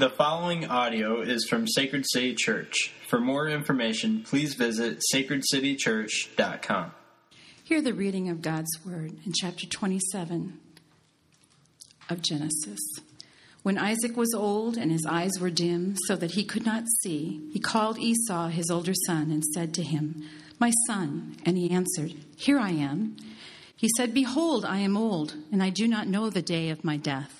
The following audio is from Sacred City Church. For more information, please visit sacredcitychurch.com. Hear the reading of God's Word in chapter 27 of Genesis. When Isaac was old and his eyes were dim, so that he could not see, he called Esau, his older son, and said to him, My son. And he answered, Here I am. He said, Behold, I am old, and I do not know the day of my death.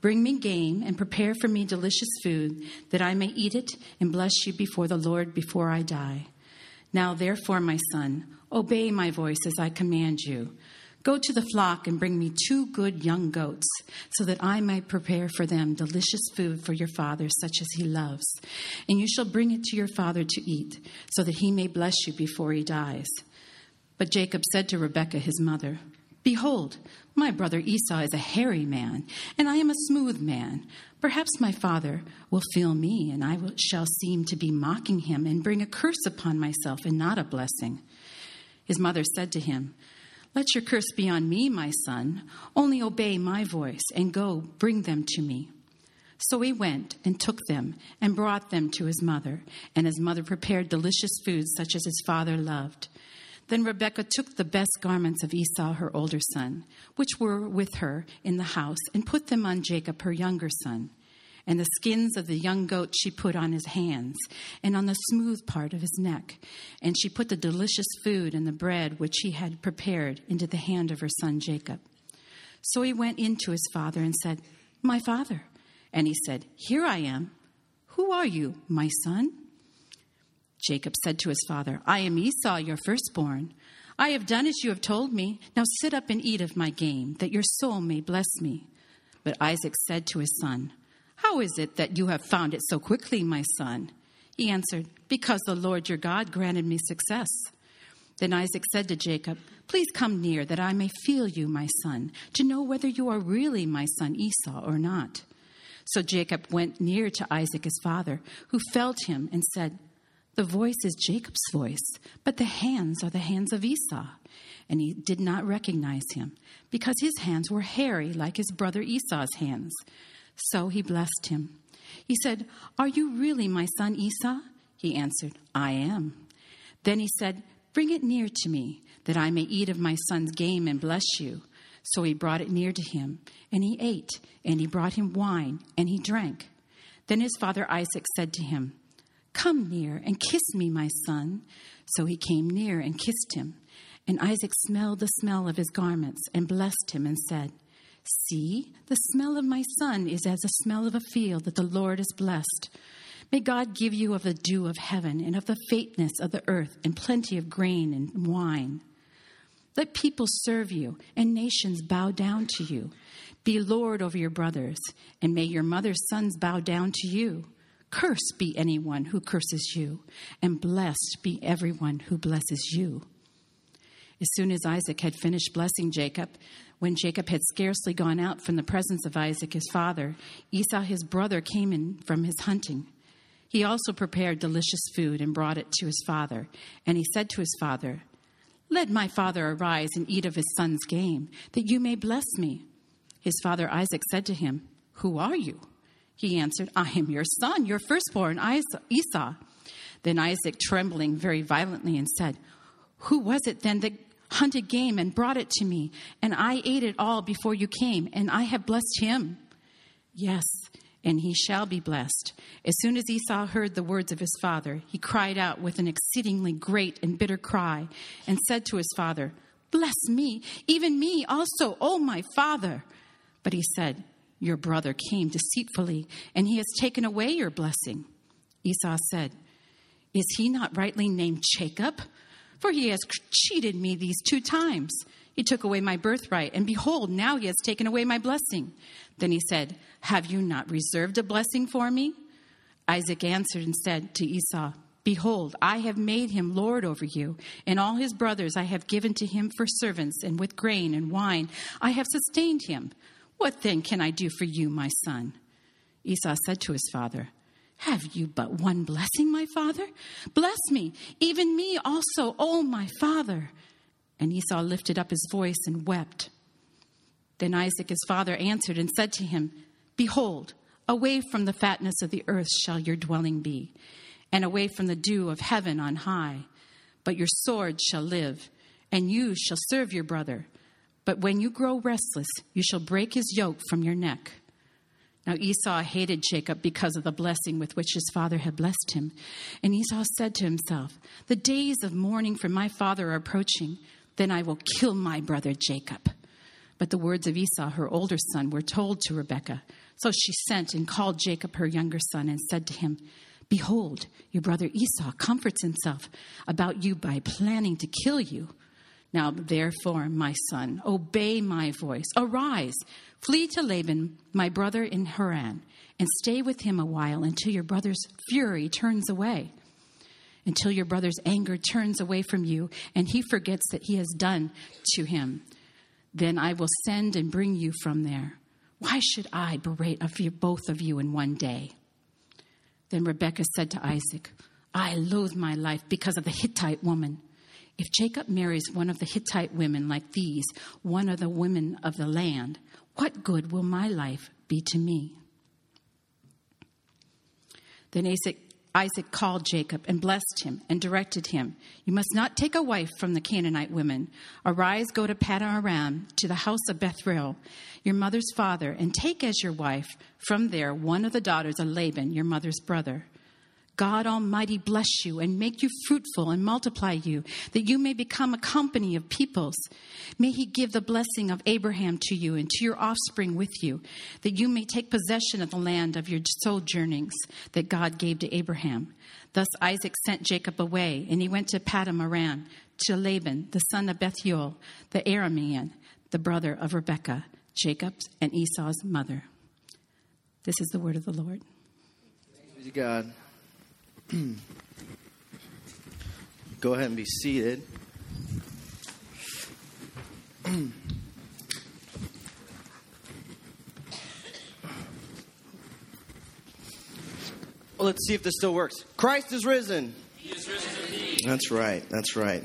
Bring me game and prepare for me delicious food, that I may eat it and bless you before the Lord before I die. Now, therefore, my son, obey my voice as I command you. Go to the flock and bring me two good young goats, so that I may prepare for them delicious food for your father, such as he loves. And you shall bring it to your father to eat, so that he may bless you before he dies. But Jacob said to Rebekah his mother, Behold, my brother Esau is a hairy man, and I am a smooth man. Perhaps my father will feel me, and I will, shall seem to be mocking him and bring a curse upon myself and not a blessing. His mother said to him, Let your curse be on me, my son. Only obey my voice, and go bring them to me. So he went and took them and brought them to his mother, and his mother prepared delicious food such as his father loved. Then Rebekah took the best garments of Esau, her older son, which were with her in the house, and put them on Jacob, her younger son. And the skins of the young goat she put on his hands and on the smooth part of his neck. And she put the delicious food and the bread which he had prepared into the hand of her son Jacob. So he went in to his father and said, My father. And he said, Here I am. Who are you, my son? Jacob said to his father, I am Esau, your firstborn. I have done as you have told me. Now sit up and eat of my game, that your soul may bless me. But Isaac said to his son, How is it that you have found it so quickly, my son? He answered, Because the Lord your God granted me success. Then Isaac said to Jacob, Please come near, that I may feel you, my son, to know whether you are really my son Esau or not. So Jacob went near to Isaac his father, who felt him and said, the voice is Jacob's voice, but the hands are the hands of Esau. And he did not recognize him, because his hands were hairy like his brother Esau's hands. So he blessed him. He said, Are you really my son Esau? He answered, I am. Then he said, Bring it near to me, that I may eat of my son's game and bless you. So he brought it near to him, and he ate, and he brought him wine, and he drank. Then his father Isaac said to him, Come near and kiss me, my son. So he came near and kissed him. And Isaac smelled the smell of his garments and blessed him and said, See, the smell of my son is as the smell of a field that the Lord has blessed. May God give you of the dew of heaven and of the faintness of the earth and plenty of grain and wine. Let people serve you and nations bow down to you. Be Lord over your brothers, and may your mother's sons bow down to you. Cursed be anyone who curses you, and blessed be everyone who blesses you. As soon as Isaac had finished blessing Jacob, when Jacob had scarcely gone out from the presence of Isaac his father, Esau his brother came in from his hunting. He also prepared delicious food and brought it to his father. And he said to his father, Let my father arise and eat of his son's game, that you may bless me. His father Isaac said to him, Who are you? He answered, I am your son, your firstborn, Esau. Then Isaac, trembling very violently, and said, Who was it then that hunted game and brought it to me? And I ate it all before you came, and I have blessed him. Yes, and he shall be blessed. As soon as Esau heard the words of his father, he cried out with an exceedingly great and bitter cry, and said to his father, Bless me, even me also, O my father. But he said, your brother came deceitfully, and he has taken away your blessing. Esau said, Is he not rightly named Jacob? For he has cheated me these two times. He took away my birthright, and behold, now he has taken away my blessing. Then he said, Have you not reserved a blessing for me? Isaac answered and said to Esau, Behold, I have made him lord over you, and all his brothers I have given to him for servants, and with grain and wine I have sustained him. What then can I do for you, my son? Esau said to his father, Have you but one blessing, my father? Bless me, even me also, O my father. And Esau lifted up his voice and wept. Then Isaac his father answered and said to him, Behold, away from the fatness of the earth shall your dwelling be and away from the dew of heaven on high. But your sword shall live, and you shall serve your brother. But when you grow restless, you shall break his yoke from your neck. Now Esau hated Jacob because of the blessing with which his father had blessed him. And Esau said to himself, The days of mourning for my father are approaching. Then I will kill my brother Jacob. But the words of Esau, her older son, were told to Rebekah. So she sent and called Jacob, her younger son, and said to him, Behold, your brother Esau comforts himself about you by planning to kill you. Now, therefore, my son, obey my voice. Arise, flee to Laban, my brother in Haran, and stay with him a while until your brother's fury turns away, until your brother's anger turns away from you, and he forgets that he has done to him. Then I will send and bring you from there. Why should I berate of you, both of you in one day? Then Rebekah said to Isaac, I loathe my life because of the Hittite woman. If Jacob marries one of the Hittite women like these, one of the women of the land, what good will my life be to me? Then Isaac, Isaac called Jacob and blessed him and directed him You must not take a wife from the Canaanite women. Arise, go to Paddan Aram, to the house of Bethuel, your mother's father, and take as your wife from there one of the daughters of Laban, your mother's brother. God Almighty bless you and make you fruitful and multiply you, that you may become a company of peoples. May He give the blessing of Abraham to you and to your offspring with you, that you may take possession of the land of your sojournings that God gave to Abraham. Thus Isaac sent Jacob away, and he went to Paddan Aram to Laban, the son of Bethuel, the Aramean, the brother of Rebekah, Jacob's and Esau's mother. This is the word of the Lord. To God. Go ahead and be seated. well, let's see if this still works. Christ is risen. He is risen indeed. That's right. That's right.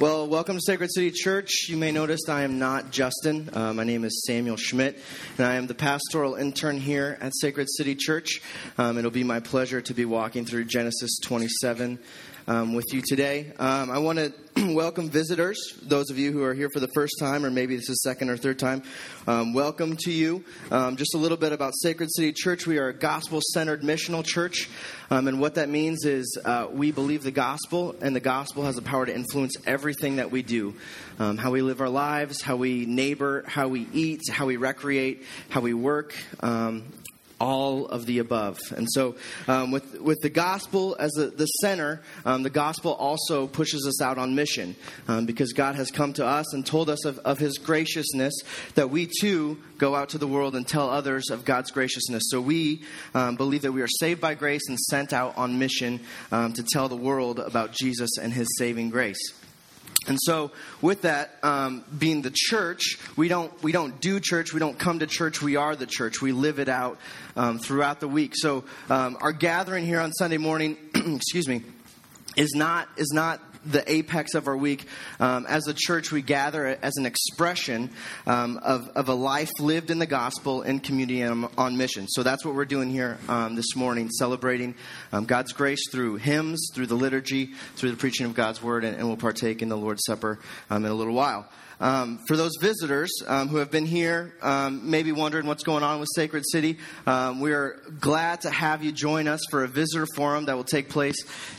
Well, welcome to Sacred City Church. You may notice I am not Justin. Uh, my name is Samuel Schmidt, and I am the pastoral intern here at Sacred City Church. Um, it'll be my pleasure to be walking through Genesis 27 um, with you today. Um, I want to welcome visitors, those of you who are here for the first time, or maybe this is second or third time. Um, welcome to you. Um, just a little bit about Sacred City Church. We are a gospel centered missional church, um, and what that means is uh, we believe the gospel, and the gospel has the power to influence everything that we do um, how we live our lives, how we neighbor, how we eat, how we recreate, how we work all of the above. And so, um, with, with the gospel as the, the center, um, the gospel also pushes us out on mission um, because God has come to us and told us of, of his graciousness that we too go out to the world and tell others of God's graciousness. So, we um, believe that we are saved by grace and sent out on mission um, to tell the world about Jesus and his saving grace. And so, with that um, being the church, we don't we don't do church. We don't come to church. We are the church. We live it out um, throughout the week. So, um, our gathering here on Sunday morning, excuse me, is not is not the apex of our week. Um, as a church, we gather as an expression um, of, of a life lived in the gospel in community and on mission. So that's what we're doing here um, this morning, celebrating um, God's grace through hymns, through the liturgy, through the preaching of God's word, and, and we'll partake in the Lord's Supper um, in a little while. Um, for those visitors um, who have been here, um, maybe wondering what's going on with Sacred City, um, we are glad to have you join us for a visitor forum that will take place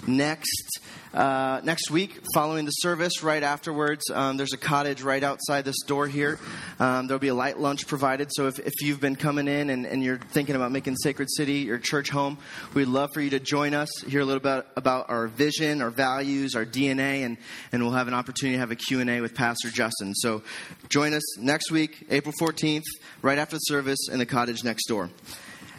next uh, next week, following the service, right afterwards, um, there's a cottage right outside this door here. Um, there'll be a light lunch provided. So if, if you've been coming in and, and, you're thinking about making Sacred City your church home, we'd love for you to join us, hear a little bit about our vision, our values, our DNA, and, and we'll have an opportunity to have a Q&A with Pastor Justin. So join us next week, April 14th, right after the service in the cottage next door.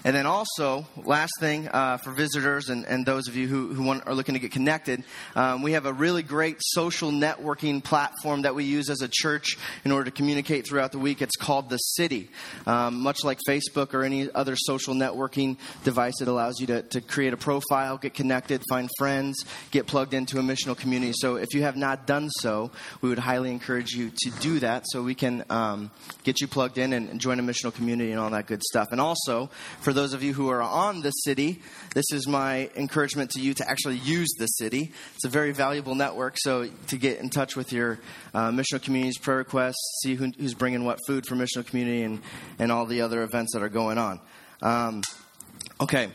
And then also, last thing uh, for visitors and, and those of you who, who want, are looking to get connected, um, we have a really great social networking platform that we use as a church in order to communicate throughout the week. It's called The City. Um, much like Facebook or any other social networking device, it allows you to, to create a profile, get connected, find friends, get plugged into a missional community. So if you have not done so, we would highly encourage you to do that so we can um, get you plugged in and join a missional community and all that good stuff. And also, for those of you who are on the city, this is my encouragement to you to actually use the city. It's a very valuable network, so to get in touch with your uh, missional communities, prayer requests, see who, who's bringing what food for missional community, and, and all the other events that are going on. Um, okay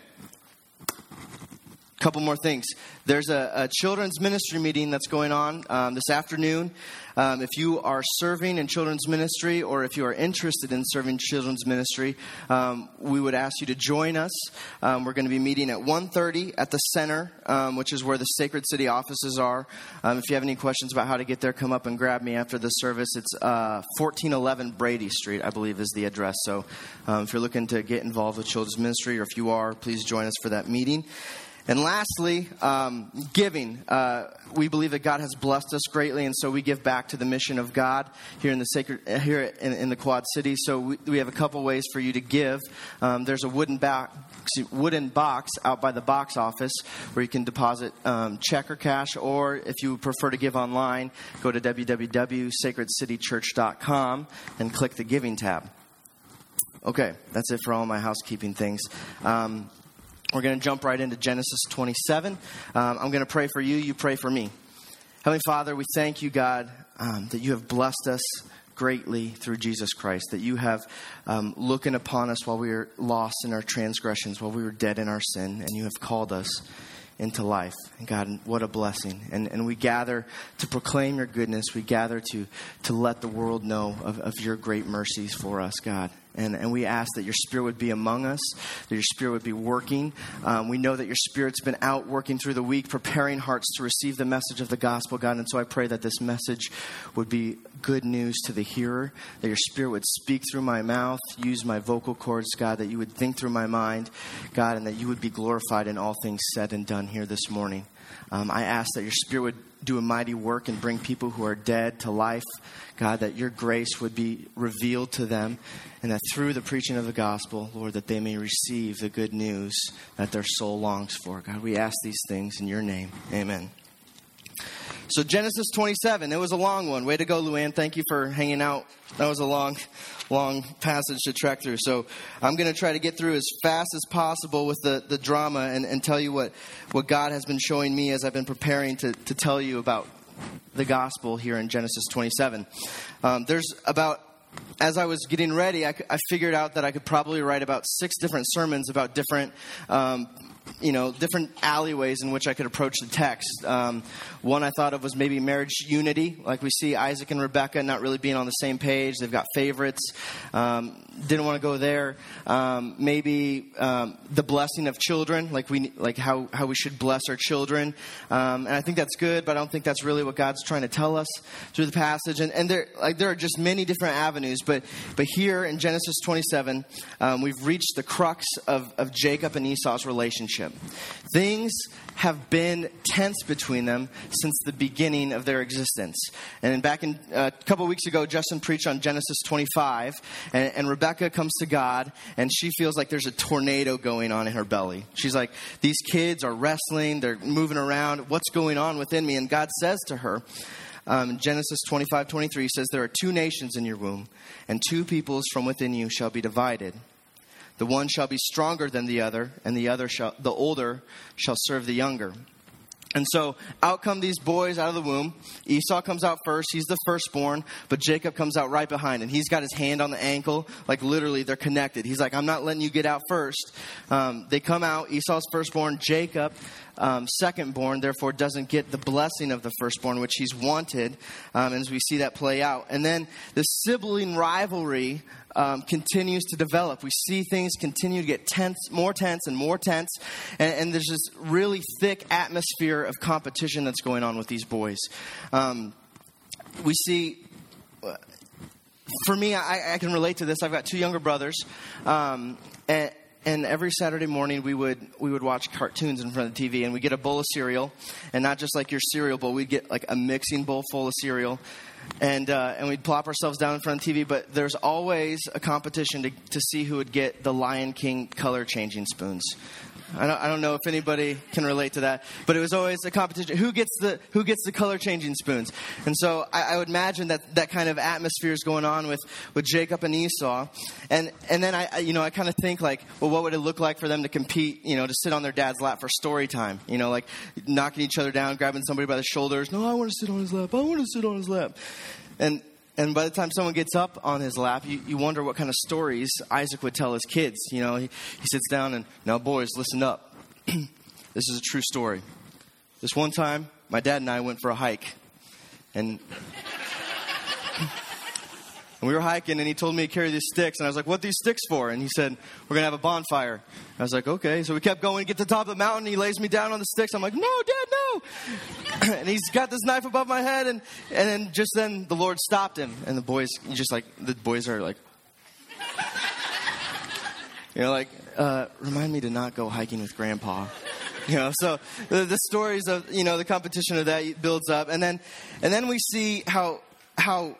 couple more things. There's a, a, children's ministry meeting that's going on um, this afternoon. Um, if you are serving in children's ministry or if you are interested in serving children's ministry, um, we would ask you to join us. Um, we're going to be meeting at 1.30 at the center, um, which is where the Sacred City offices are. Um, if you have any questions about how to get there, come up and grab me after the service. It's uh, 1411 Brady Street, I believe, is the address. So if you're looking to get involved with children's ministry or if you are, please join us for that meeting. And lastly, um, giving. Uh, we believe that God has blessed us greatly, and so we give back to the mission of God here in the sacred uh, here in, in the Quad City. So we, we, have a couple ways for you to give. Um, there's a wooden box, wooden box out by the box office where you can deposit um, check or cash, or if you prefer to give online, go to www.sacredcitychurch.com and click the giving tab. Okay, that's it for all my housekeeping things. We're going to jump right into Genesis 27. Um, I'm going to pray for you, you pray for me. Heavenly Father, we thank you, God, um, that you have blessed us greatly through Jesus Christ, that you have um, looking upon us while we were lost in our transgressions, while we were dead in our sin, and you have called us into life. And God, what a blessing. And, and we gather to proclaim your goodness. We gather to, to let the world know of, of your great mercies for us, God. And, and we ask that your spirit would be among us, that your spirit would be working. Um, we know that your spirit's been out working through the week, preparing hearts to receive the message of the gospel, God. And so I pray that this message would be good news to the hearer, that your spirit would speak through my mouth, use my vocal cords, God, that you would think through my mind, God, and that you would be glorified in all things said and done here this morning. Um, I ask that your spirit would do a mighty work and bring people who are dead to life. God, that your grace would be revealed to them, and that through the preaching of the gospel, Lord, that they may receive the good news that their soul longs for. God, we ask these things in your name. Amen. So, Genesis 27, it was a long one. Way to go, Luann. Thank you for hanging out. That was a long, long passage to trek through. So, I'm going to try to get through as fast as possible with the, the drama and, and tell you what, what God has been showing me as I've been preparing to, to tell you about the gospel here in Genesis 27. Um, there's about as I was getting ready, I, I, figured out that I could probably write about six different sermons about different um, you know, different alleyways in which I could approach the text. Um, one I thought of was maybe marriage unity, like we see Isaac and Rebecca not really being on the same page. They've got favorites. Um, didn't want to go there. Um, maybe um, the blessing of children, like we like how, how we should bless our children. Um, and I think that's good, but I don't think that's really what God's trying to tell us through the passage. And, and there like there are just many different avenues, but but here in Genesis 27, um, we've reached the crux of, of Jacob and Esau's relationship. Things have been tense between them since the beginning of their existence. And back in uh, a couple weeks ago, Justin preached on Genesis 25, and, and Rebecca comes to God, and she feels like there's a tornado going on in her belly. She's like, These kids are wrestling, they're moving around. What's going on within me? And God says to her, um, Genesis 25, 23 says, There are two nations in your womb, and two peoples from within you shall be divided. The one shall be stronger than the other, and the other shall, the older shall serve the younger. And so out come these boys out of the womb. Esau comes out first. He's the firstborn, but Jacob comes out right behind, and he's got his hand on the ankle. Like literally, they're connected. He's like, I'm not letting you get out first. Um, they come out. Esau's firstborn. Jacob, um, secondborn, therefore doesn't get the blessing of the firstborn, which he's wanted. Um, as we see that play out. And then the sibling rivalry um, continues to develop. We see things continue to get tense, more tense and more tense, and, and there's this really thick atmosphere of competition that's going on with these boys. Um, we see. For me, I, I, can relate to this. I've got two younger brothers, um, and, and every Saturday morning we would we would watch cartoons in front of the TV, and we get a bowl of cereal, and not just like your cereal bowl, we'd get like a mixing bowl full of cereal, and uh, and we'd plop ourselves down in front of the TV. But there's always a competition to to see who would get the Lion King color changing spoons. I don't, I don't know if anybody can relate to that, but it was always a competition. Who gets the who gets the color changing spoons? And so I, I would imagine that that kind of atmosphere is going on with, with Jacob and Esau, and and then I, I you know I kind of think like, well, what would it look like for them to compete? You know, to sit on their dad's lap for story time. You know, like knocking each other down, grabbing somebody by the shoulders. No, I want to sit on his lap. I want to sit on his lap. And and by the time someone gets up on his lap, you, you wonder what kind of stories Isaac would tell his kids. You know, he, he sits down and, now, boys, listen up. this is a true story. This one time, my dad and I went for a hike. And and we were hiking, and he told me to carry these sticks. And I was like, what these sticks for? And he said, we're going to have a bonfire. I was like, okay. So we kept going, get to the top of the mountain. He lays me down on the sticks. I'm like, no, Dad, no. and he's got this knife above my head. And, and then just then the Lord stopped him. And the boys, just like, the boys are like, you know, like, uh, remind me to not go hiking with Grandpa. You know, so the, the stories of, you know, the competition of that builds up. And then, and then we see how, how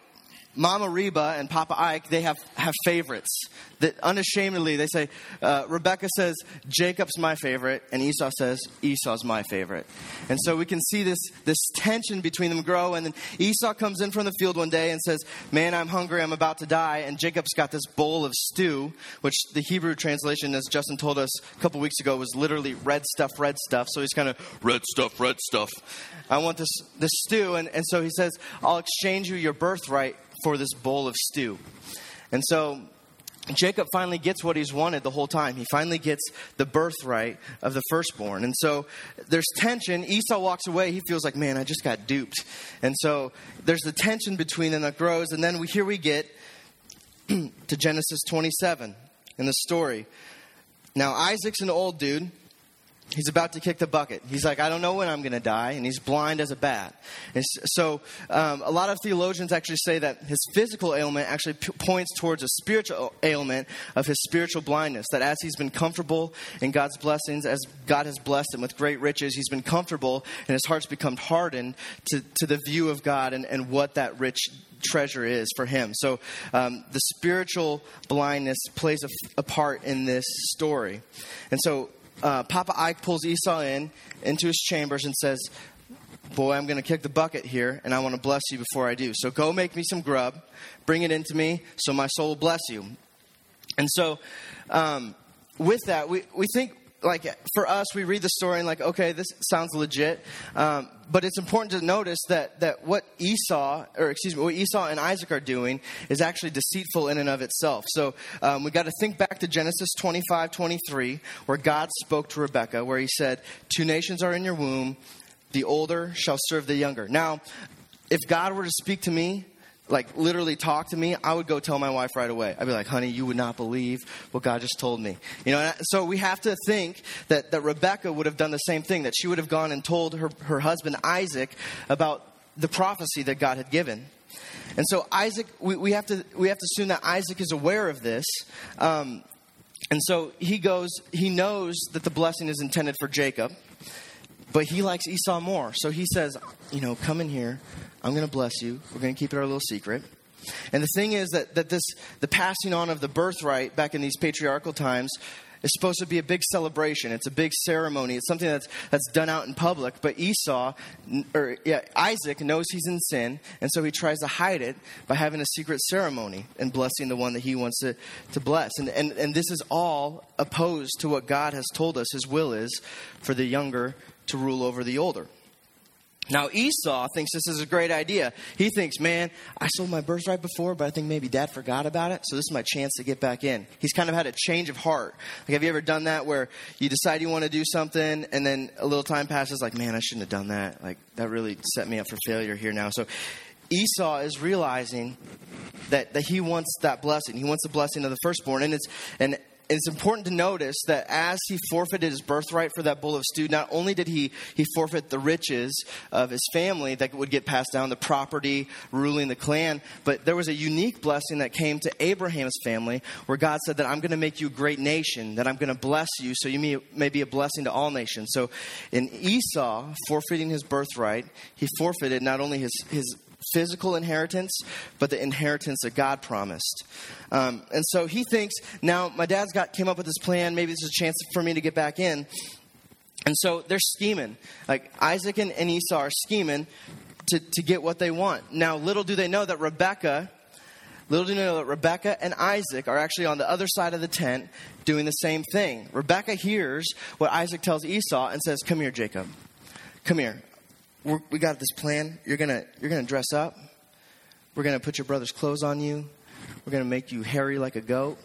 Mama Reba and Papa Ike, they have, have favorites. That unashamedly, they say, uh, Rebecca says, Jacob's my favorite, and Esau says, Esau's my favorite. And so we can see this, this tension between them grow. And then Esau comes in from the field one day and says, Man, I'm hungry, I'm about to die. And Jacob's got this bowl of stew, which the Hebrew translation, as Justin told us a couple weeks ago, was literally red stuff, red stuff. So he's kind of, red stuff, red stuff. I want this, this stew. And, and so he says, I'll exchange you your birthright for this bowl of stew. And so Jacob finally gets what he's wanted the whole time. He finally gets the birthright of the firstborn. And so there's tension. Esau walks away. He feels like, man, I just got duped. And so there's the tension between them that grows. And then we, here we get to Genesis 27 in the story. Now, Isaac's an old dude. He's about to kick the bucket. He's like, I don't know when I'm going to die, and he's blind as a bat. And so, um, a lot of theologians actually say that his physical ailment actually p- points towards a spiritual ailment of his spiritual blindness. That as he's been comfortable in God's blessings, as God has blessed him with great riches, he's been comfortable, and his heart's become hardened to, to the view of God and, and what that rich treasure is for him. So, um, the spiritual blindness plays a, a part in this story. And so, uh, Papa Ike pulls Esau in into his chambers and says, Boy, I'm going to kick the bucket here, and I want to bless you before I do. So go make me some grub, bring it into me, so my soul will bless you. And so, um, with that, we, we think like for us, we read the story and like, okay, this sounds legit. Um, but it's important to notice that that what Esau, or excuse me, what Esau and Isaac are doing is actually deceitful in and of itself. So um, we got to think back to Genesis 25, 23, where God spoke to Rebekah, where He said, Two nations are in your womb; the older shall serve the younger." Now, if God were to speak to me like literally talk to me, I would go tell my wife right away. I'd be like, honey, you would not believe what God just told me. You know, so we have to think that, that Rebecca would have done the same thing, that she would have gone and told her, her husband Isaac about the prophecy that God had given. And so Isaac, we, we, have, to, we have to assume that Isaac is aware of this. Um, and so he goes, he knows that the blessing is intended for Jacob, but he likes Esau more. So he says, you know, come in here. I'm going to bless you. We're going to keep it our little secret. And the thing is that, that this, the passing on of the birthright back in these patriarchal times is supposed to be a big celebration. It's a big ceremony. It's something that's, that's done out in public. But Esau, or yeah, Isaac knows he's in sin, and so he tries to hide it by having a secret ceremony and blessing the one that he wants to, to bless. And, and, and this is all opposed to what God has told us his will is for the younger to rule over the older. Now, Esau thinks this is a great idea. He thinks, man, I sold my birthright before, but I think maybe dad forgot about it, so this is my chance to get back in. He's kind of had a change of heart. Like, have you ever done that where you decide you want to do something, and then a little time passes, like, man, I shouldn't have done that. Like, that really set me up for failure here now. So, Esau is realizing that, that he wants that blessing. He wants the blessing of the firstborn. And, it's, and it's important to notice that as he forfeited his birthright for that bowl of stew, not only did he, he forfeit the riches of his family that would get passed down, the property, ruling the clan, but there was a unique blessing that came to Abraham's family where God said that I'm going to make you a great nation, that I'm going to bless you so you may, may be a blessing to all nations. So in Esau forfeiting his birthright, he forfeited not only his, his physical inheritance, but the inheritance that God promised. Um, and so he thinks, now my dad's got came up with this plan. Maybe this is a chance for me to get back in. And so they're scheming. Like Isaac and, and Esau are scheming to, to get what they want. Now, little do they know that Rebecca, little do they know that Rebecca and Isaac are actually on the other side of the tent doing the same thing. Rebecca hears what Isaac tells Esau and says, Come here, Jacob. Come here we got this plan. You're gonna you're gonna dress up. We're gonna put your brother's clothes on you. We're gonna make you hairy like a goat.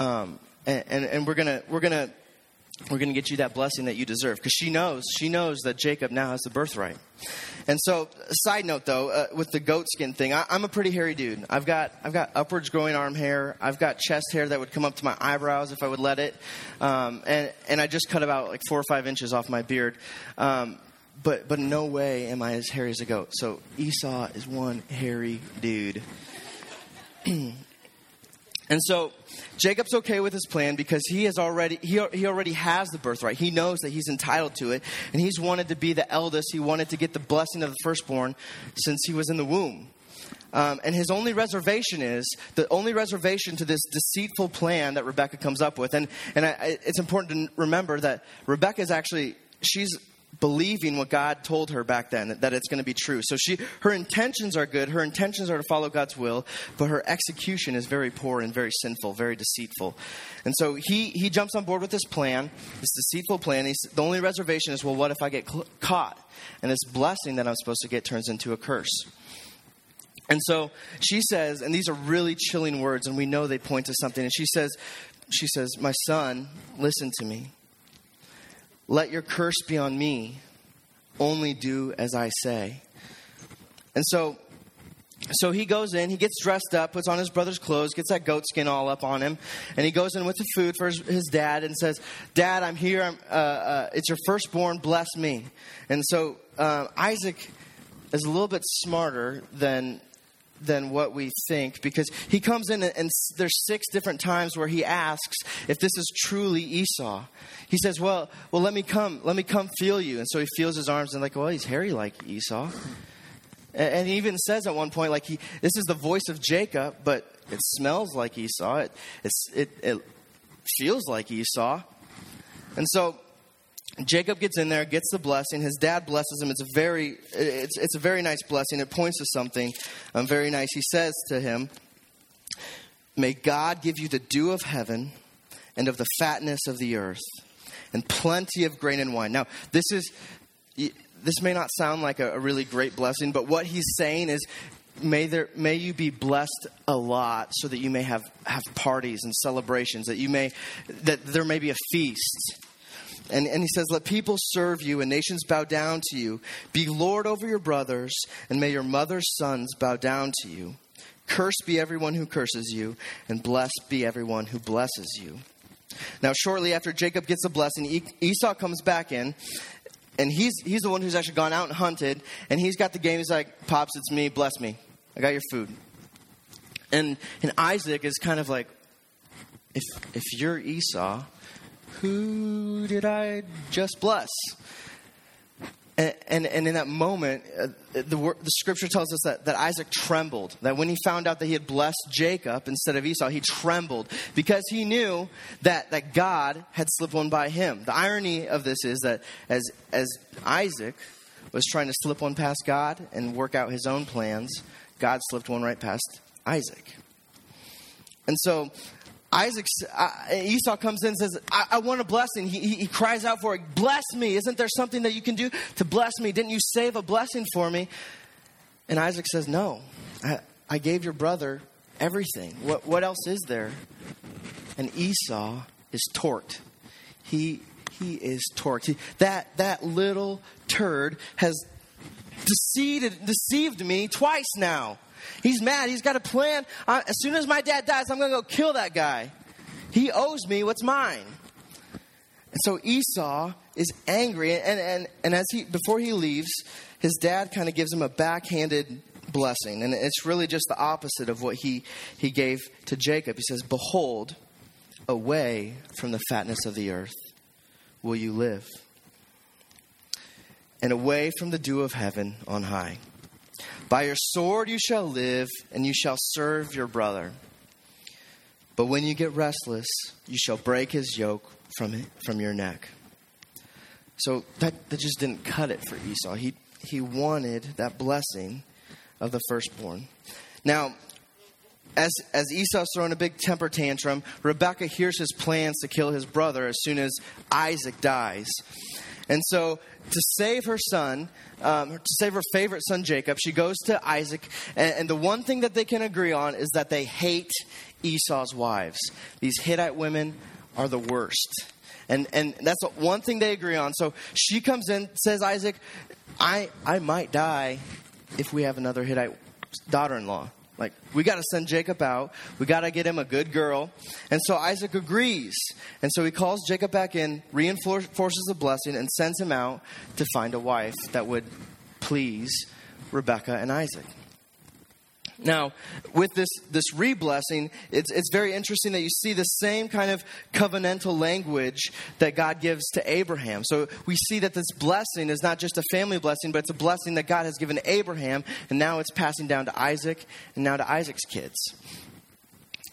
Um, and, and, and we're gonna we're gonna we're gonna get you that blessing that you deserve because she knows she knows that Jacob now has the birthright. And so, side note though, uh, with the goat skin thing, I, am a pretty hairy dude. I've got I've got upwards growing arm hair. I've got chest hair that would come up to my eyebrows if I would let it, um, and and I just cut about like four or five inches off my beard. Um, but but no way am I as hairy as a goat. So Esau is one hairy dude. and so Jacob's okay with his plan because he has already he, he already has the birthright. He knows that he's entitled to it, and he's wanted to be the eldest. He wanted to get the blessing of the firstborn since he was in the womb. Um, and his only reservation is the only reservation to this deceitful plan that Rebecca comes up with. And and I, it's important to remember that Rebecca is actually she's believing what God told her back then that it's going to be true. So she her intentions are good. Her intentions are to follow God's will, but her execution is very poor and very sinful, very deceitful. And so he he jumps on board with this plan, this deceitful plan. He's, the only reservation is, well, what if I get cl- caught and this blessing that I'm supposed to get turns into a curse? And so she says, and these are really chilling words, and we know they point to something. And she says, she says, my son, listen to me. Let your curse be on me. Only do as I say. And so so he goes in, he gets dressed up, puts on his brother's clothes, gets that goat skin all up on him, and he goes in with the food for his, his dad and says, Dad, I'm here. I'm, uh, uh, it's your firstborn. Bless me. And so uh, Isaac is a little bit smarter than than what we think because he comes in and, there's six different times where he asks if this is truly Esau. He says, "Well, well, let me come, let me come feel you." And so he feels his arms and like, "Well, he's hairy like Esau." And, and he even says at one point, like, he, "This is the voice of Jacob, but it smells like Esau. It, it, it feels like Esau." And so Jacob gets in there, gets the blessing. His dad blesses him. It's a very, it's, it's a very nice blessing. It points to something um, very nice. He says to him, "May God give you the dew of heaven and of the fatness of the earth, and plenty of grain and wine." Now, this is this may not sound like a, a really great blessing, but what he's saying is may there may you be blessed a lot so that you may have have parties and celebrations that you may that there may be a feast and, and he says, Let people serve you and nations bow down to you. Be Lord over your brothers, and may your mother's sons bow down to you. Cursed be everyone who curses you, and blessed be everyone who blesses you. Now, shortly after Jacob gets the blessing, Esau comes back in, and he's, he's the one who's actually gone out and hunted, and he's got the game. He's like, Pops, it's me, bless me. I got your food. And, and Isaac is kind of like, if, if you're Esau, who did I just bless? And, and, and in that moment, uh, the, the scripture tells us that, that Isaac trembled. That when he found out that he had blessed Jacob instead of Esau, he trembled because he knew that, that God had slipped one by him. The irony of this is that as, as Isaac was trying to slip one past God and work out his own plans, God slipped one right past Isaac. And so Isaac, uh, Esau comes in and says, I, I want a blessing. He, he, he, cries out for it. Bless me. Isn't there something that you can do to bless me? Didn't you save a blessing for me? And Isaac says, No. I, I gave your brother everything. What, what else is there? And Esau is torqued. He, he is torqued. He, that, that little turd has deceived, deceived me twice now. He's mad. He's got a plan. I, as soon as my dad dies, I'm going to go kill that guy. He owes me what's mine. And so Esau is angry, and, and, and as he before he leaves, his dad kind of gives him a backhanded blessing. And it's really just the opposite of what he, he gave to Jacob. He says, Behold, away from the fatness of the earth will you live, and away from the dew of heaven on high. By your sword you shall live, and you shall serve your brother. But when you get restless, you shall break his yoke from, from your neck. So that, that just didn't cut it for Esau. He, he wanted that blessing of the firstborn. Now, as, as Esau's throwing a big temper tantrum, Rebecca hears his plans to kill his brother as soon as Isaac dies. And so, to save her son, um, to save her favorite son Jacob, she goes to Isaac. And, and the one thing that they can agree on is that they hate Esau's wives. These Hittite women are the worst. And, and that's one thing they agree on. So she comes in, says, Isaac, I, I might die if we have another Hittite daughter in law. Like, we got to send Jacob out. We got to get him a good girl. And so Isaac agrees. And so he calls Jacob back in, reinforces the blessing, and sends him out to find a wife that would please Rebecca and Isaac. Now, with this, this re blessing, it's, it's very interesting that you see the same kind of covenantal language that God gives to Abraham. So we see that this blessing is not just a family blessing, but it's a blessing that God has given Abraham, and now it's passing down to Isaac and now to Isaac's kids.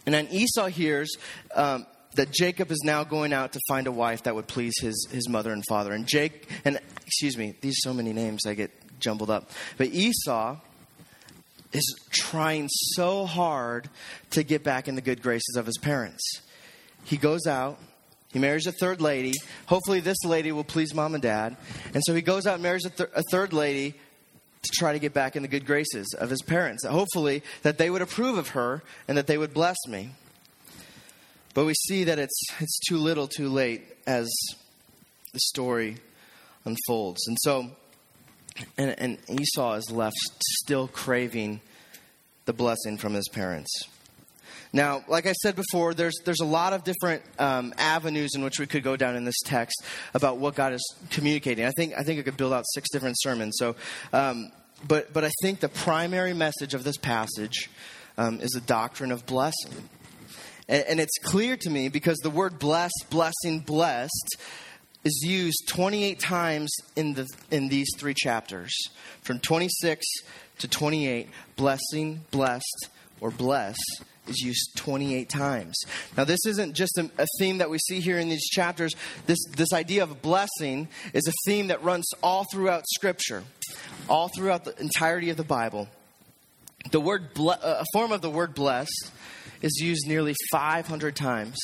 And then Esau hears um, that Jacob is now going out to find a wife that would please his, his mother and father. And Jake, and excuse me, these so many names I get jumbled up. But Esau is trying so hard to get back in the good graces of his parents. He goes out, he marries a third lady. Hopefully, this lady will please mom and dad. And so he goes out and marries a, th- a third lady to try to get back in the good graces of his parents. Hopefully, that they would approve of her and that they would bless me. But we see that it's, it's too little, too late as the story unfolds. And so and, and Esau is left still craving the blessing from his parents. Now, like I said before, there's, there's a lot of different um, avenues in which we could go down in this text about what God is communicating. I think, I think I could build out six different sermons. So, um, but, but I think the primary message of this passage um, is the doctrine of blessing. And, and it's clear to me because the word blessed, blessing, blessed is used 28 times in, the, in these three chapters. From 26 to 28, blessing, blessed, or bless is used 28 times. Now, this isn't just a, a, theme that we see here in these chapters. This, this idea of blessing is a theme that runs all throughout Scripture, all throughout the entirety of the Bible. The word ble- uh, a form of the word blessed is used nearly 500 times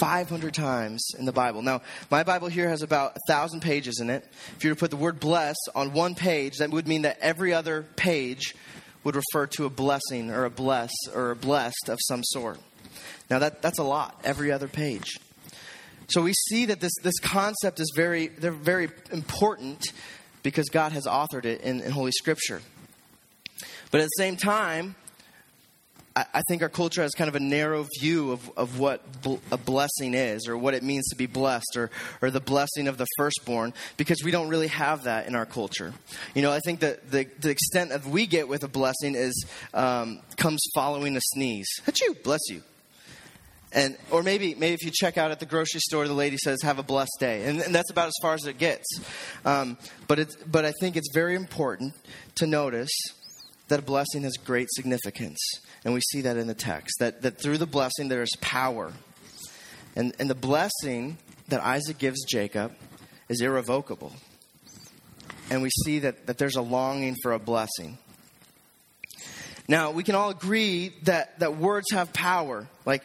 500 times in the Bible. Now, my Bible here has about a thousand pages in it. If you were to put the word bless on one page, that would mean that every other page would refer to a blessing or a bless or a blessed of some sort. Now, that, that's a lot, every other page. So we see that this, this concept is very, they're very important because God has authored it in, in Holy Scripture. But at the same time, I think our culture has kind of a narrow view of, of what a blessing is or what it means to be blessed or, or the blessing of the firstborn because we don't really have that in our culture. You know, I think that the, the extent of we get with a blessing is um, comes following a sneeze. Achoo, bless you. And, or maybe, maybe if you check out at the grocery store, the lady says, have a blessed day. And, and that's about as far as it gets. Um, but, but I think it's very important to notice that a blessing has great significance. And we see that in the text that, that through the blessing there is power. And, and the blessing that Isaac gives Jacob is irrevocable. And we see that, that there's a longing for a blessing. Now, we can all agree that, that words have power. Like,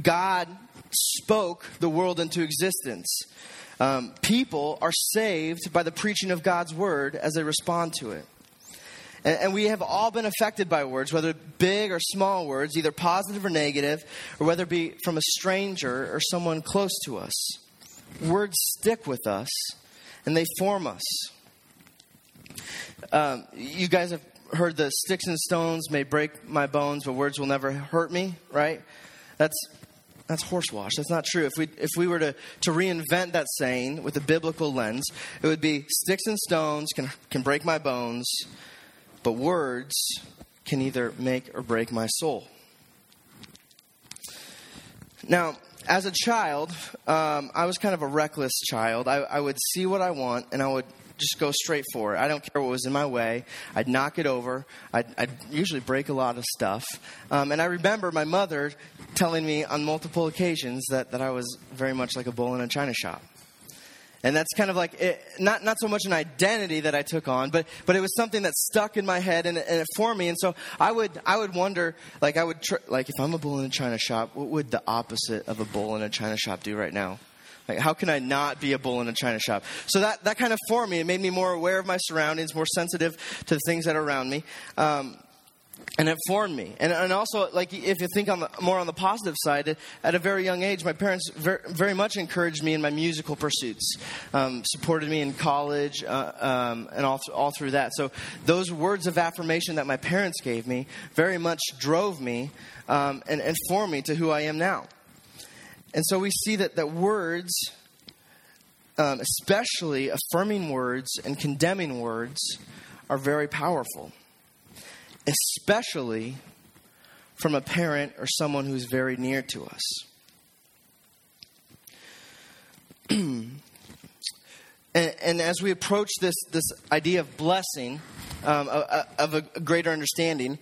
God spoke the world into existence. Um, people are saved by the preaching of God's word as they respond to it. And, we have all been affected by words, whether big or small words, either positive or negative, or whether it be from a stranger or someone close to us. Words stick with us and they form us. Um, you guys have heard the sticks and stones may break my bones, but words will never hurt me, right? That's that's horse wash. That's not true. If we, if we were to, to reinvent that saying with a biblical lens, it would be sticks and stones can, can break my bones, but words can either make or break my soul. Now, as a child, um, I was kind of a reckless child. I, I would see what I want and I would just go straight for it. I don't care what was in my way. I'd knock it over. I'd, I'd usually break a lot of stuff. Um, and I remember my mother telling me on multiple occasions that, that I was very much like a bull in a china shop. And that's kind of like it, not not so much an identity that I took on, but but it was something that stuck in my head and, and it formed me. And so I would I would wonder like I would tr- like if I'm a bull in a china shop, what would the opposite of a bull in a china shop do right now? Like, how can I not be a bull in a china shop? So that, that kind of formed me. It made me more aware of my surroundings, more sensitive to the things that are around me. Um, and it formed me. And, and also, like, if you think on the, more on the positive side, at a very young age, my parents very, very much encouraged me in my musical pursuits, um, supported me in college, uh, um, and all, th- all through that. So, those words of affirmation that my parents gave me very much drove me um, and, and formed me to who I am now. And so we see that, that words, um, especially affirming words and condemning words, are very powerful, especially from a parent or someone who's very near to us. and, and, as we approach this, this idea of blessing, um, of a greater understanding,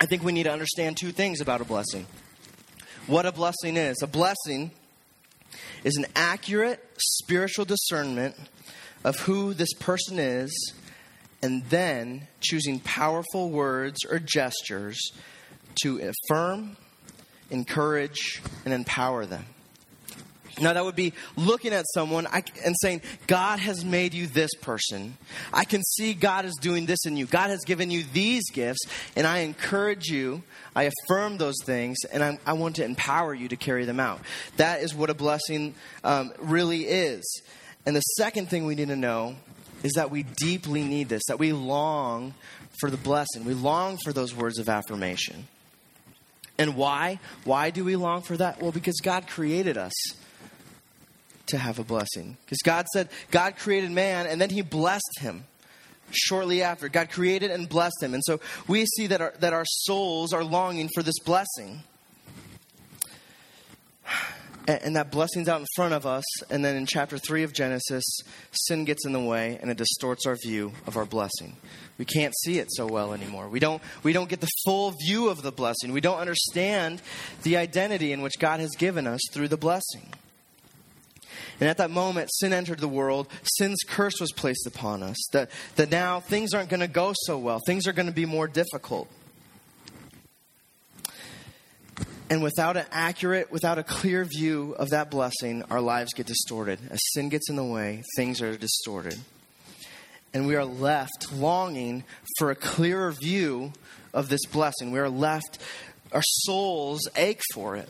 I think we need to understand two things about a blessing what a blessing is. A blessing is an accurate spiritual discernment of who this person is, and then choosing powerful words or gestures to affirm, encourage, and empower them. Now, that would be looking at someone and saying, God has made you this person. I can see God is doing this in you. God has given you these gifts, and I encourage you, I affirm those things, and I, I want to empower you to carry them out. That is what a blessing um, really is. And the second thing we need to know is that we deeply need this, that we long for the blessing. We long for those words of affirmation. And why? Why do we long for that? Well, because God created us to have a blessing. Because God said, God created man and then he blessed him shortly after. God created and blessed him. And so we see that our, that our souls are longing for this blessing. And, that blessing's out in front of us. And then in chapter 3 of Genesis, sin gets in the way and it distorts our view of our blessing. We can't see it so well anymore. We don't, we don't get the full view of the blessing. We don't understand the identity in which God has given us through the blessing. And at that moment, sin entered the world. Sin's curse was placed upon us. That, that now things aren't going to go so well, things are going to be more difficult. And without an accurate, without a clear view of that blessing, our lives get distorted. As sin gets in the way, things are distorted. And we are left longing for a clearer view of this blessing. We are left, our souls ache for it.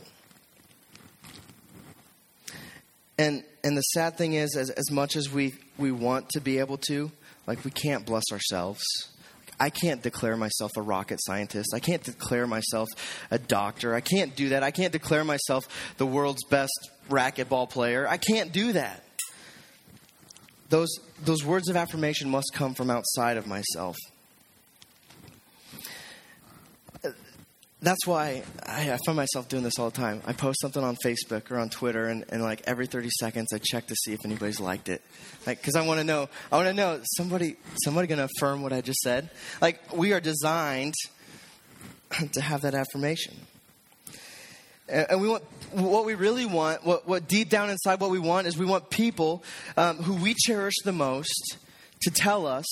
And and the sad thing is, as, as much as we, we want to be able to, like we can't bless ourselves. I can't declare myself a rocket scientist. I can't declare myself a doctor. I can't do that. I can't declare myself the world's best racquetball player. I can't do that. Those, those words of affirmation must come from outside of myself. That's why I, I, find myself doing this all the time. I post something on Facebook or on Twitter, and, and like every 30 seconds, I check to see if anybody's liked it. Like, because I want to know, I want to know, somebody, somebody going to affirm what I just said? Like, we are designed to have that affirmation. And, and we want, what we really want, what, what deep down inside what we want is we want people um, who we cherish the most to tell us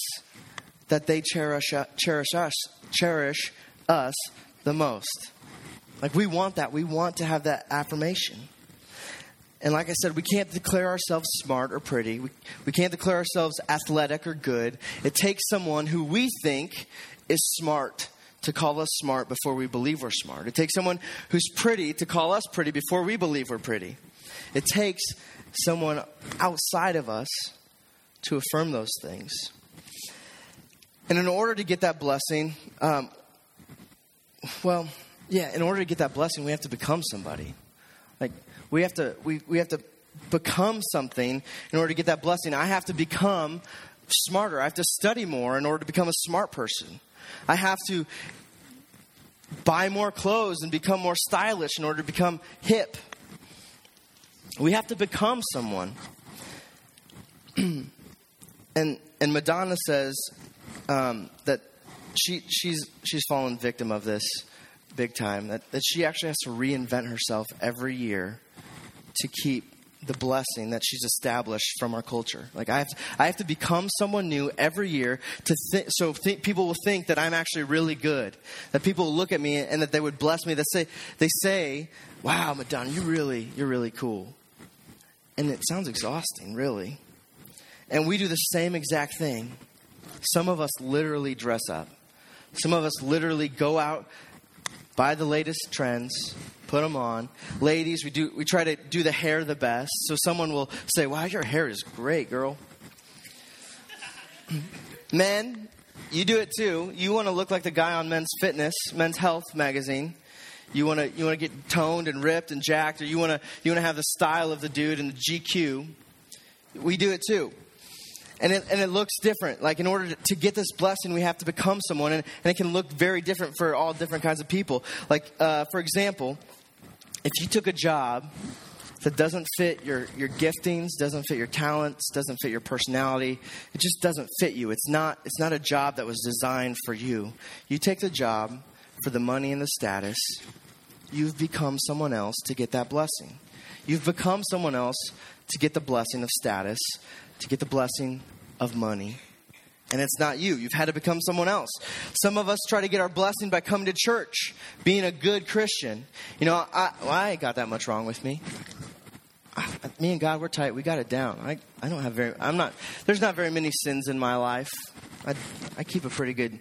that they cherish, cherish us, cherish us the most. Like, we want that. We want to have that affirmation. And like I said, we can't declare ourselves smart or pretty. We, we can't declare ourselves athletic or good. It takes someone who we think is smart to call us smart before we believe we're smart. It takes someone who's pretty to call us pretty before we believe we're pretty. It takes someone outside of us to affirm those things. And in order to get that blessing, um, well, yeah, in order to get that blessing, we have to become somebody. Like we have to we, we have to become something in order to get that blessing. I have to become smarter. I have to study more in order to become a smart person. I have to buy more clothes and become more stylish in order to become hip. We have to become someone. and and Madonna says um, that she she's she's fallen victim of this big time. That that she actually has to reinvent herself every year to keep the blessing that she's established from our culture. Like I have, to, I have to become someone new every year to think, so th- people will think that I'm actually really good. That people will look at me and that they would bless me. That say, they say, "Wow, Madonna, you really, you're really cool." And it sounds exhausting, really. And we do the same exact thing. Some of us literally dress up. Some of us literally go out, buy the latest trends, put them on. Ladies, we do we try to do the hair the best. So someone will say, "Wow, your hair is great, girl." Men, you do it too. You want to look like the guy on Men's Fitness, Men's Health magazine. You want to you want to get toned and ripped and jacked, or you want to you want to have the style of the dude in the GQ. We do it too. And it, and it looks different. Like, in order to, get this blessing, we have to become someone. And, and, it can look very different for all different kinds of people. Like, uh, for example, if you took a job that doesn't fit your, your giftings, doesn't fit your talents, doesn't fit your personality, it just doesn't fit you. It's not, it's not a job that was designed for you. You take the job for the money and the status, you've become someone else to get that blessing. You've become someone else to get the blessing of status, to get the blessing of money. And it's not you. You've had to become someone else. Some of us try to get our blessing by coming to church, being a good Christian. You know, I, I got that much wrong with me. I, me and God, we're tight. We got it down. I, I don't have very, I'm not, there's not very many sins in my life. I, I keep a pretty good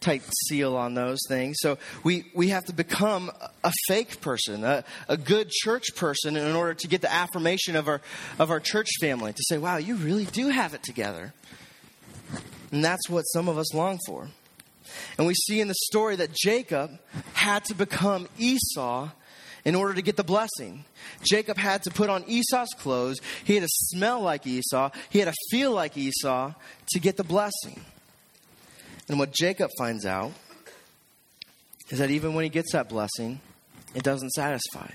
tight seal on those things. So we, we have to become a fake person, a, a good church person in order to get the affirmation of our, of our church family to say, wow, you really do have it together. And that's what some of us long for. And we see in the story that Jacob had to become Esau in order to get the blessing. Jacob had to put on Esau's clothes. He had to smell like Esau. He had to feel like Esau to get the blessing. And what Jacob finds out is that even when he gets that blessing, it doesn't satisfy.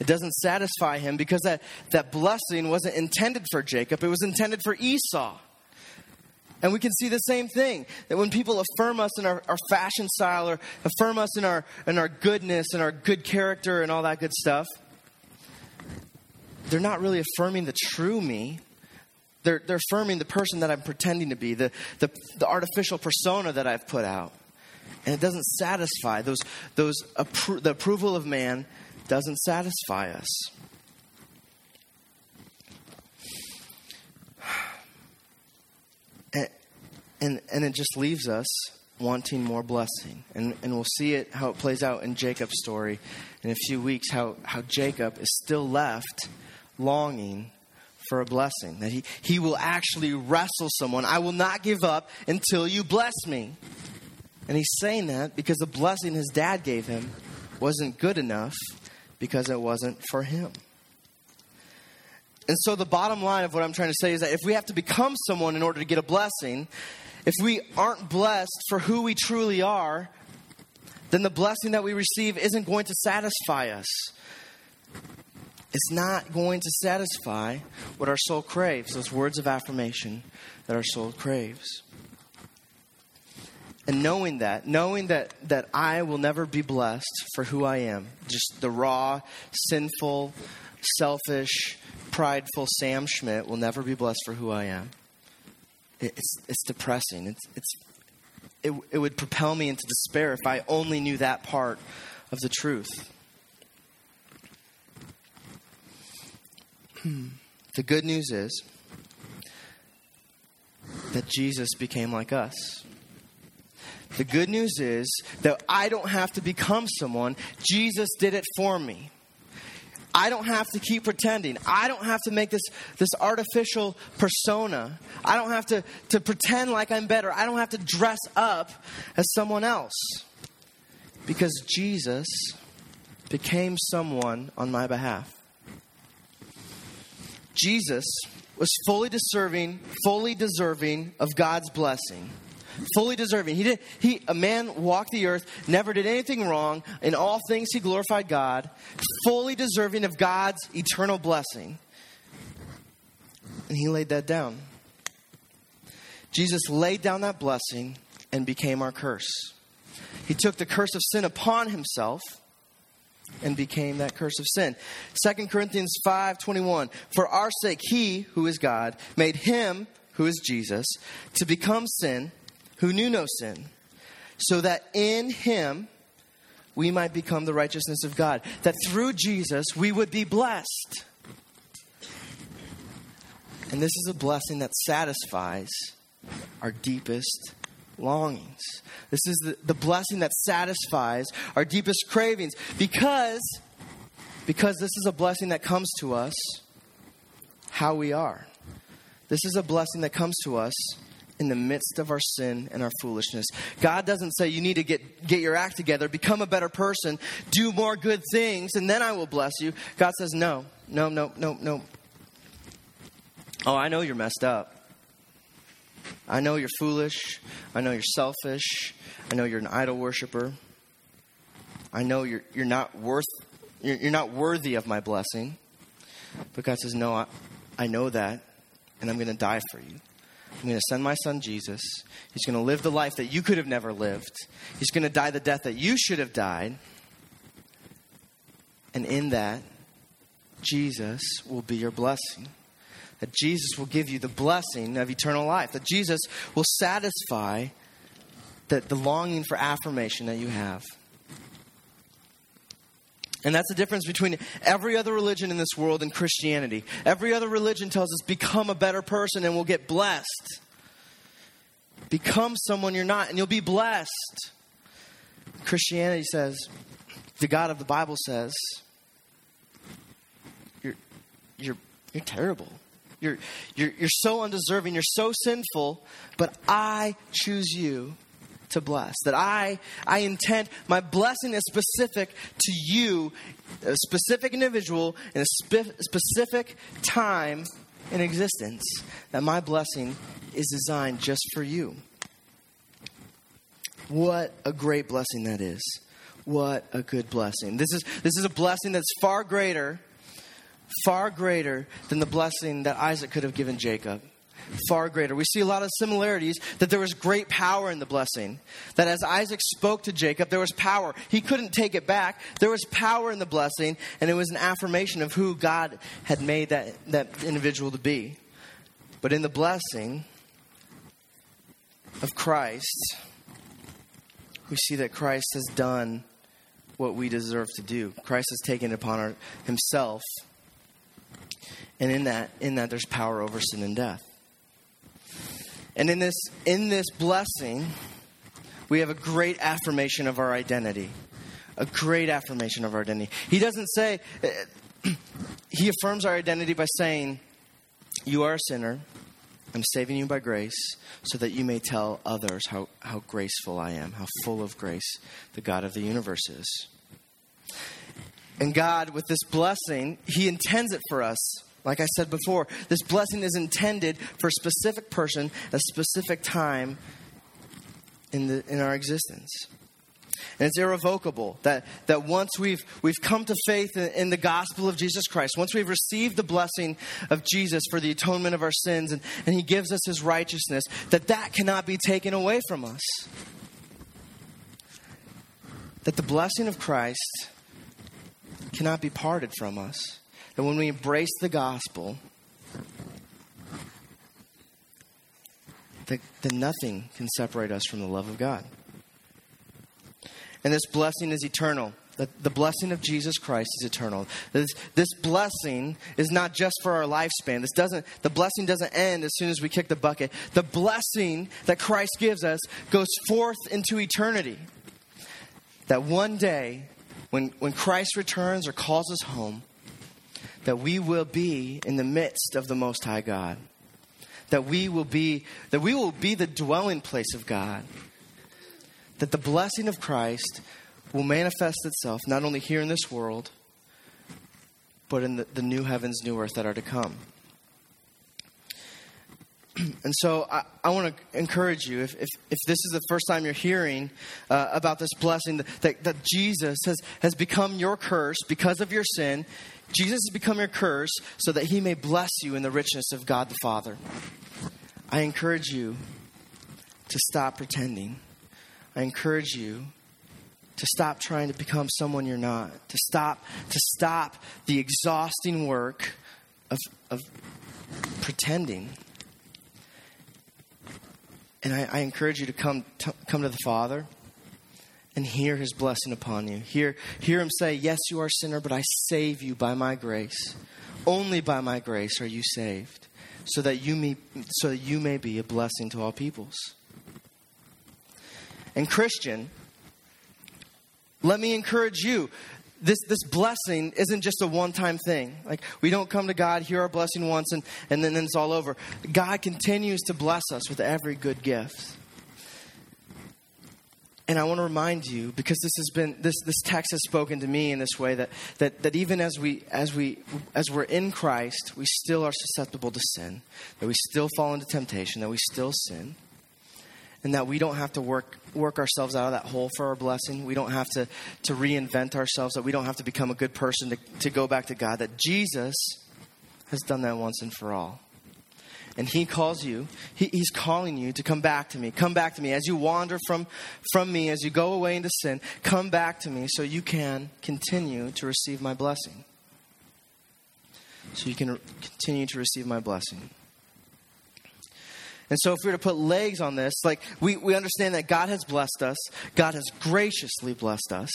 It doesn't satisfy him because that, that blessing wasn't intended for Jacob, it was intended for Esau. And we can see the same thing that when people affirm us in our, our fashion style or affirm us in our, in our goodness and our good character and all that good stuff, they're not really affirming the true me. They're, they're affirming the person that I'm pretending to be, the, the, the artificial persona that I've put out. And it doesn't satisfy. Those, those appro- the approval of man doesn't satisfy us. And, and, and it just leaves us wanting more blessing. And, and we'll see it how it plays out in Jacob's story in a few weeks, how, how Jacob is still left longing for a blessing. That he, he will actually wrestle someone. I will not give up until you bless me. And he's saying that because the blessing his dad gave him wasn't good enough because it wasn't for him. And so, the bottom line of what I'm trying to say is that if we have to become someone in order to get a blessing, if we aren't blessed for who we truly are, then the blessing that we receive isn't going to satisfy us. It's not going to satisfy what our soul craves, those words of affirmation that our soul craves. And knowing that, knowing that, that I will never be blessed for who I am, just the raw, sinful, selfish, prideful Sam Schmidt will never be blessed for who I am. It's, it's depressing. It's, it's, it, it would propel me into despair if I only knew that part of the truth. the good news is that Jesus became like us. The good news is that I don't have to become someone, Jesus did it for me. I don't have to keep pretending. I don't have to make this, this artificial persona. I don't have to, to pretend like I'm better. I don't have to dress up as someone else. Because Jesus became someone on my behalf. Jesus was fully deserving, fully deserving of God's blessing. Fully deserving. He did he a man walked the earth, never did anything wrong. In all things he glorified God, fully deserving of God's eternal blessing. And he laid that down. Jesus laid down that blessing and became our curse. He took the curse of sin upon himself and became that curse of sin. 2 Corinthians 5:21 For our sake he who is God made him who is Jesus to become sin who knew no sin so that in him we might become the righteousness of God that through Jesus we would be blessed. And this is a blessing that satisfies our deepest longings. This is the, the blessing that satisfies our deepest cravings because, because this is a blessing that comes to us how we are. This is a blessing that comes to us in the midst of our sin and our foolishness. God doesn't say you need to get, get your act together, become a better person, do more good things, and then I will bless you. God says, no, no, no, no, no. Oh, I know you're messed up. I know you're foolish. I know you're selfish. I know you're an idol worshiper. I know you're, you're not worth you're, you're not worthy of my blessing. But God says, No, I, I know that, and I'm going to die for you. I'm going to send my son Jesus. He's going to live the life that you could have never lived. He's going to die the death that you should have died. And in that, Jesus will be your blessing that Jesus will give you the blessing of eternal life, that Jesus will satisfy the, the longing for affirmation that you have. And that's the difference between every other religion in this world and Christianity. Every other religion tells us become a better person and we'll get blessed. Become someone you're not and you'll be blessed. Christianity says, the God of the Bible says, you're, you're, you're terrible. You're, you're, you're so undeserving. You're so sinful. But I choose you to bless. That I, I intend, my blessing is specific to you, a specific individual, in a spe- specific time in existence. That my blessing is designed just for you. What a great blessing that is. What a good blessing. This is, this is a blessing that's far greater far greater than the blessing that Isaac could have given Jacob. Far greater. We see a lot of similarities that there was great power in the blessing. That as Isaac spoke to Jacob, there was power. He couldn't take it back. There was power in the blessing, and it was an affirmation of who God had made that, that individual to be. But in the blessing of Christ, we see that Christ has done what we deserve to do. Christ has taken it upon our, himself and in that, in that there's power over sin and death. And in this, in this blessing, we have a great affirmation of our identity. A great affirmation of our identity. He doesn't say, he affirms our identity by saying, You are a sinner. I'm saving you by grace so that you may tell others how, how graceful I am, how full of grace the God of the universe is. And God, with this blessing, He intends it for us like I said before, this blessing is intended for a specific person, a specific time in, the, in our existence. And it's irrevocable that, that once we've, we've come to faith in, in, the gospel of Jesus Christ, once we've received the blessing of Jesus for the atonement of our sins, and, and He gives us His righteousness, that that cannot be taken away from us. That the blessing of Christ cannot be parted from us that when we embrace the gospel, that nothing can separate us from the love of God. And this blessing is eternal. The, the blessing of Jesus Christ is eternal. This, this blessing is not just for our lifespan. This doesn't, the blessing doesn't end as soon as we kick the bucket. The blessing that Christ gives us goes forth into eternity. That one day, when, when Christ returns or calls us home, that we will be in the midst of the Most High God. That we will be, that we will be the dwelling place of God. That the blessing of Christ will manifest itself not only here in this world, but in the, the new heavens, new earth that are to come. And so I, I want to encourage you if, if, if, this is the first time you're hearing uh, about this blessing, that, that Jesus has, has become your curse because of your sin, Jesus has become your curse so that he may bless you in the richness of God the Father. I encourage you to stop pretending. I encourage you to stop trying to become someone you're not, to stop to stop the exhausting work of, of pretending. And I, I encourage you to come to, come to the Father and hear his blessing upon you. Hear, hear him say, Yes, you are a sinner, but I save you by my grace. Only by my grace are you saved, so that you may, so that you may be a blessing to all peoples. And Christian, let me encourage you. This, this blessing isn't just a one time thing. Like, we don't come to God, hear our blessing once, and, and then, then it's all over. God continues to bless us with every good gift. And I want to remind you, because this has been this, this text has spoken to me in this way that, that, that even as we as we as we're in Christ, we still are susceptible to sin, that we still fall into temptation, that we still sin, and that we don't have to work work ourselves out of that hole for our blessing. We don't have to, to reinvent ourselves, that we don't have to become a good person to, to go back to God, that Jesus has done that once and for all and he calls you. He, he's calling you to come back to me. Come back to me. As you wander from from me as you go away into sin come back to me so you can continue to receive my blessing. So you can re- continue to receive my blessing. And so, if we were to put legs on this, like we, we understand that God has blessed us, God has graciously blessed us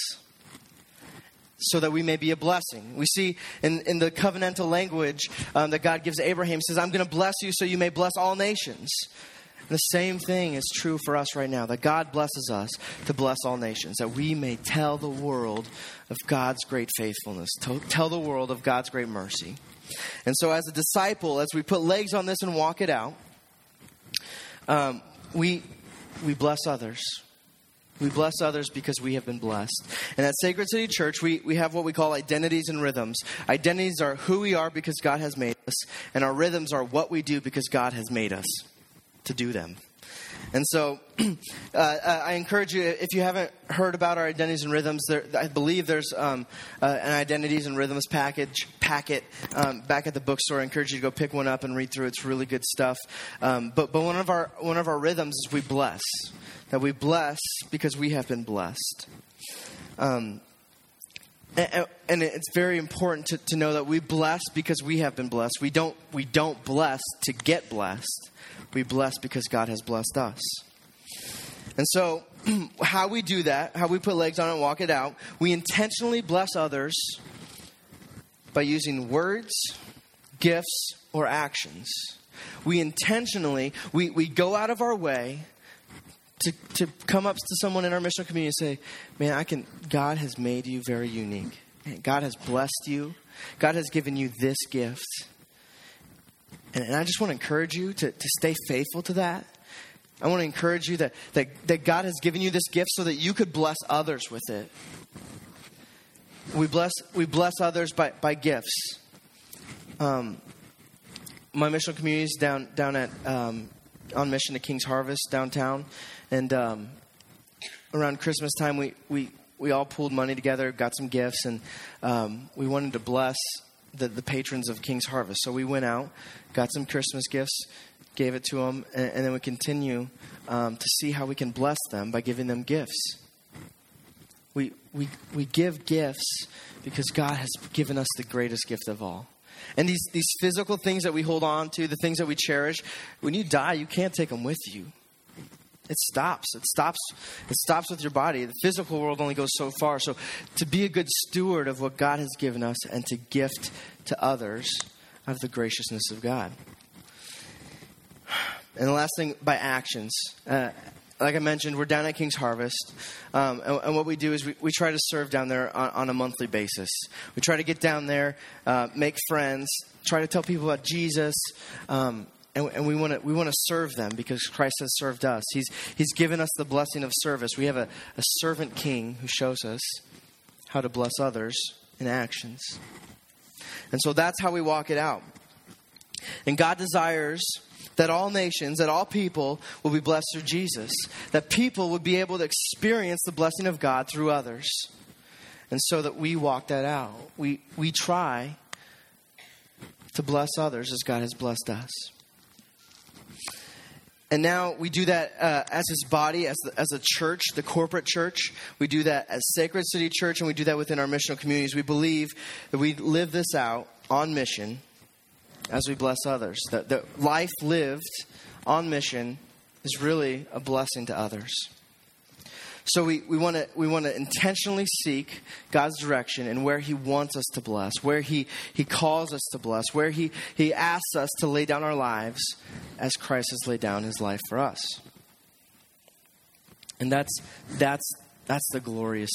so that we may be a blessing. We see in, in the covenantal language um, that God gives Abraham, says, I'm going to bless you so you may bless all nations. The same thing is true for us right now that God blesses us to bless all nations, that we may tell the world of God's great faithfulness, tell the world of God's great mercy. And so, as a disciple, as we put legs on this and walk it out, um, we, we bless others. We bless others because we have been blessed. And at Sacred City Church, we, we have what we call identities and rhythms. Identities are who we are because God has made us, and our rhythms are what we do because God has made us to do them. And so uh, I encourage you, if you haven't heard about our identities and rhythms, there, I believe there's um, uh, an identities and rhythms package packet um, back at the bookstore. I encourage you to go pick one up and read through. It's really good stuff. Um, but but one of our one of our rhythms is we bless that we bless because we have been blessed. And, and, it's very important to, to know that we bless because we have been blessed. We don't, we don't bless to get blessed. We bless because God has blessed us. And so, how we do that, how we put legs on it and walk it out, we intentionally bless others by using words, gifts, or actions. We intentionally, we, we go out of our way to, to come up to someone in our missional community and say, Man, I can, God has made you very unique. God has blessed you. God has given you this gift. And, and I just want to encourage you to, to stay faithful to that. I want to encourage you that, that, that God has given you this gift so that you could bless others with it. We bless, we bless others by, by gifts. Um, my missional community is down, down at um, on mission to King's Harvest downtown, and um, around Christmas time, we, we, we all pulled money together, got some gifts, and um, we wanted to bless the, the patrons of King's Harvest. So we went out, got some Christmas gifts, gave it to them, and, and then we continue um, to see how we can bless them by giving them gifts. We, we, we give gifts because God has given us the greatest gift of all. And these, these physical things that we hold on to, the things that we cherish, when you die, you can't take them with you. It stops. It stops. It stops with your body. The physical world only goes so far. So, to be a good steward of what God has given us and to gift to others of the graciousness of God. And the last thing, by actions. Uh, like I mentioned, we're down at King's Harvest. Um, and, and, what we do is we, we try to serve down there on, on, a monthly basis. We try to get down there, uh, make friends, try to tell people about Jesus. Um, and, and we want to we want to serve them because Christ has served us. He's He's given us the blessing of service. We have a, a servant king who shows us how to bless others in actions. And so that's how we walk it out. And God desires that all nations, that all people will be blessed through Jesus, that people would be able to experience the blessing of God through others. And so that we walk that out. We, we try to bless others as God has blessed us. And now we do that uh, as His body, as, the, as a church, the corporate church. We do that as Sacred City Church, and we do that within our missional communities. We believe that we live this out on mission as we bless others. That, that life lived on mission is really a blessing to others. So we, we want to we want to intentionally seek God's direction and where He wants us to bless, where He, he calls us to bless, where he, he asks us to lay down our lives as Christ has laid down His life for us. And that's that's that's the glorious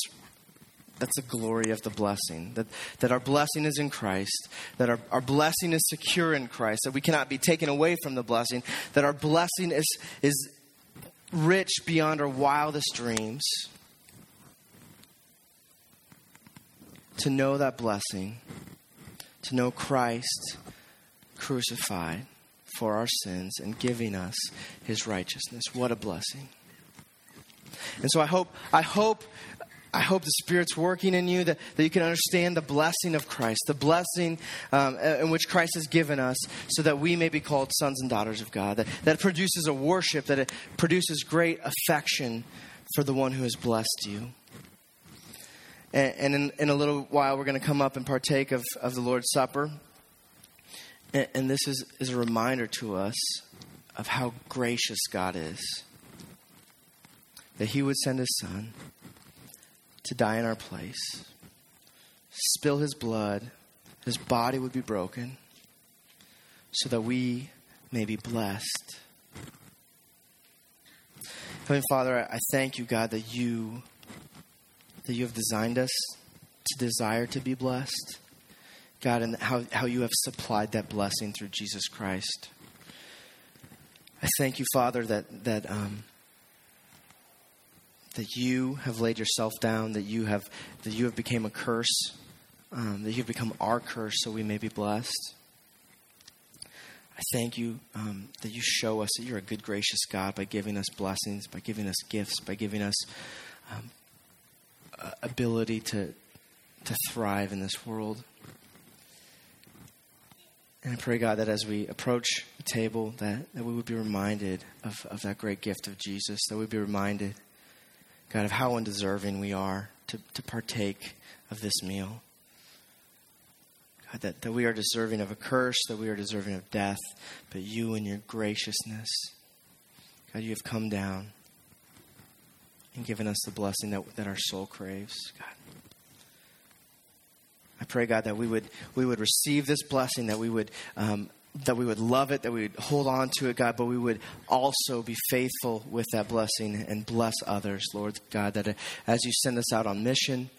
that's the glory of the blessing. That, that our blessing is in Christ, that our, our blessing is secure in Christ, that we cannot be taken away from the blessing, that our blessing is, is rich beyond our wildest dreams. To know that blessing, to know Christ crucified for our sins and giving us his righteousness. What a blessing. And so I hope I hope I hope the Spirit's working in you, that, that you can understand the blessing of Christ, the blessing um, in which Christ has given us, so that we may be called sons and daughters of God. That, that produces a worship, that it produces great affection for the one who has blessed you. And, and in, in, a little while, we're going to come up and partake of, of the Lord's Supper. And, and this is, is a reminder to us of how gracious God is. That He would send His Son to die in our place, spill his blood, his body would be broken, so that we may be blessed. Heavenly Father, I thank you, God, that you that you have designed us to desire to be blessed. God, and how, how you have supplied that blessing through Jesus Christ. I thank you, Father, that that um, that you have laid yourself down, that you have that you have become a curse, um, that you've become our curse, so we may be blessed. I thank you um, that you show us that you're a good, gracious God by giving us blessings, by giving us gifts, by giving us um, ability to to thrive in this world. And I pray, God, that as we approach the table, that, that we would be reminded of, of that great gift of Jesus, that we'd be reminded God, of how undeserving we are to, to partake of this meal. God, that, that we are deserving of a curse, that we are deserving of death, but you, in your graciousness, God, you have come down and given us the blessing that, that our soul craves. God. I pray, God, that we would, we would receive this blessing, that we would um, that we would love it, that we would hold on to it, God, but we would also be faithful with that blessing and bless others, Lord God, that as you send us out on mission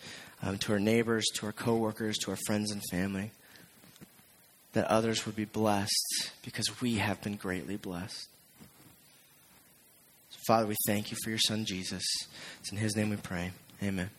um, to our neighbors, to our coworkers, to our friends and family, that others would be blessed because we have been greatly blessed. So Father, we thank you for your Son, Jesus. It's in his name we pray. Amen.